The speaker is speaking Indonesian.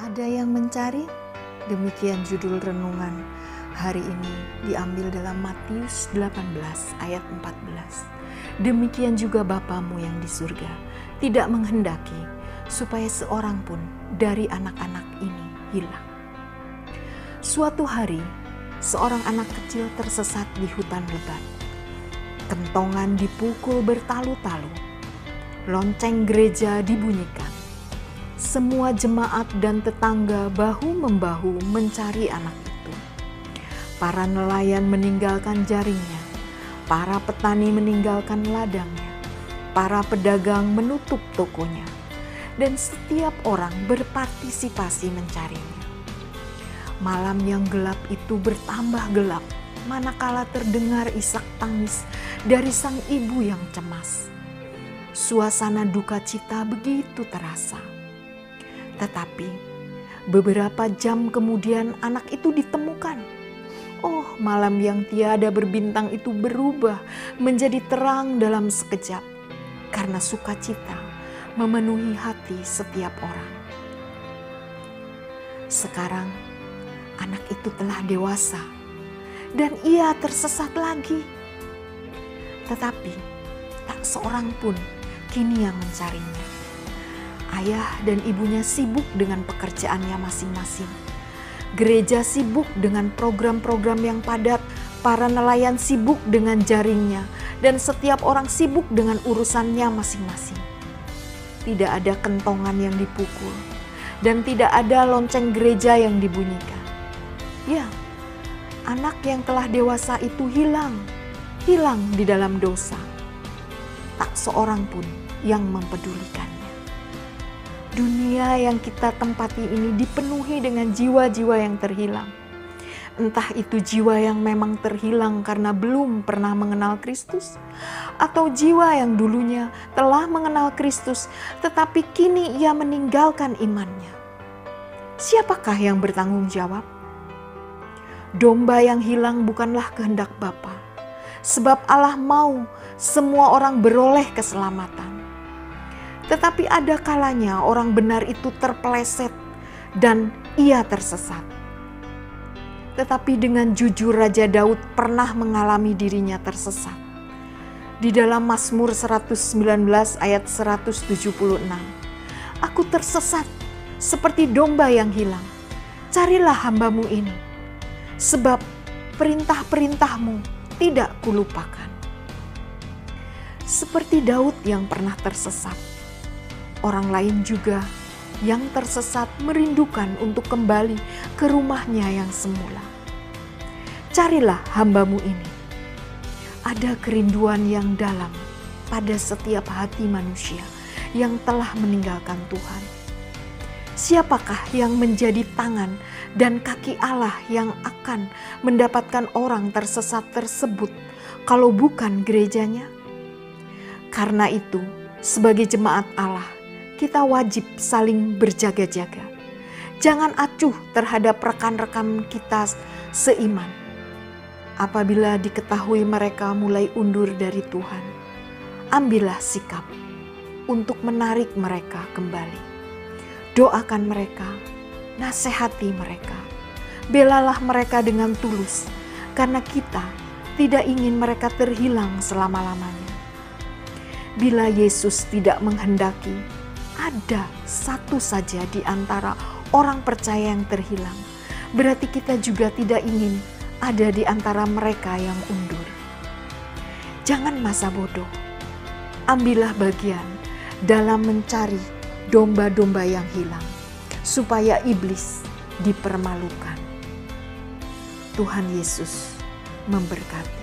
Ada yang mencari? Demikian judul renungan hari ini diambil dalam Matius 18 ayat 14. Demikian juga Bapamu yang di surga tidak menghendaki supaya seorang pun dari anak-anak ini hilang. Suatu hari, seorang anak kecil tersesat di hutan lebat. Kentongan dipukul bertalu-talu. Lonceng gereja dibunyikan semua jemaat dan tetangga bahu-membahu mencari anak itu. Para nelayan meninggalkan jaringnya, para petani meninggalkan ladangnya, para pedagang menutup tokonya, dan setiap orang berpartisipasi mencarinya. Malam yang gelap itu bertambah gelap, manakala terdengar isak tangis dari sang ibu yang cemas. Suasana duka cita begitu terasa tetapi beberapa jam kemudian anak itu ditemukan. Oh, malam yang tiada berbintang itu berubah menjadi terang dalam sekejap karena sukacita memenuhi hati setiap orang. Sekarang anak itu telah dewasa dan ia tersesat lagi. Tetapi tak seorang pun kini yang mencarinya Ayah dan ibunya sibuk dengan pekerjaannya masing-masing. Gereja sibuk dengan program-program yang padat, para nelayan sibuk dengan jaringnya, dan setiap orang sibuk dengan urusannya masing-masing. Tidak ada kentongan yang dipukul, dan tidak ada lonceng gereja yang dibunyikan. Ya, anak yang telah dewasa itu hilang, hilang di dalam dosa. Tak seorang pun yang mempedulikan. Dunia yang kita tempati ini dipenuhi dengan jiwa-jiwa yang terhilang. Entah itu jiwa yang memang terhilang karena belum pernah mengenal Kristus, atau jiwa yang dulunya telah mengenal Kristus tetapi kini ia meninggalkan imannya. Siapakah yang bertanggung jawab? Domba yang hilang bukanlah kehendak Bapa, sebab Allah mau semua orang beroleh keselamatan. Tetapi ada kalanya orang benar itu terpeleset dan ia tersesat. Tetapi dengan jujur Raja Daud pernah mengalami dirinya tersesat. Di dalam Mazmur 119 ayat 176. Aku tersesat seperti domba yang hilang. Carilah hambamu ini. Sebab perintah-perintahmu tidak kulupakan. Seperti Daud yang pernah tersesat Orang lain juga yang tersesat merindukan untuk kembali ke rumahnya yang semula. Carilah hambamu ini. Ada kerinduan yang dalam pada setiap hati manusia yang telah meninggalkan Tuhan. Siapakah yang menjadi tangan dan kaki Allah yang akan mendapatkan orang tersesat tersebut kalau bukan gerejanya? Karena itu, sebagai jemaat Allah, kita wajib saling berjaga-jaga. Jangan acuh terhadap rekan-rekan kita seiman. Apabila diketahui mereka mulai undur dari Tuhan, ambillah sikap untuk menarik mereka kembali. Doakan mereka, nasihati mereka, belalah mereka dengan tulus, karena kita tidak ingin mereka terhilang selama-lamanya. Bila Yesus tidak menghendaki, ada satu saja di antara orang percaya yang terhilang, berarti kita juga tidak ingin ada di antara mereka yang undur. Jangan masa bodoh, ambillah bagian dalam mencari domba-domba yang hilang, supaya iblis dipermalukan. Tuhan Yesus memberkati.